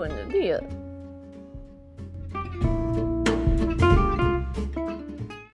Bener.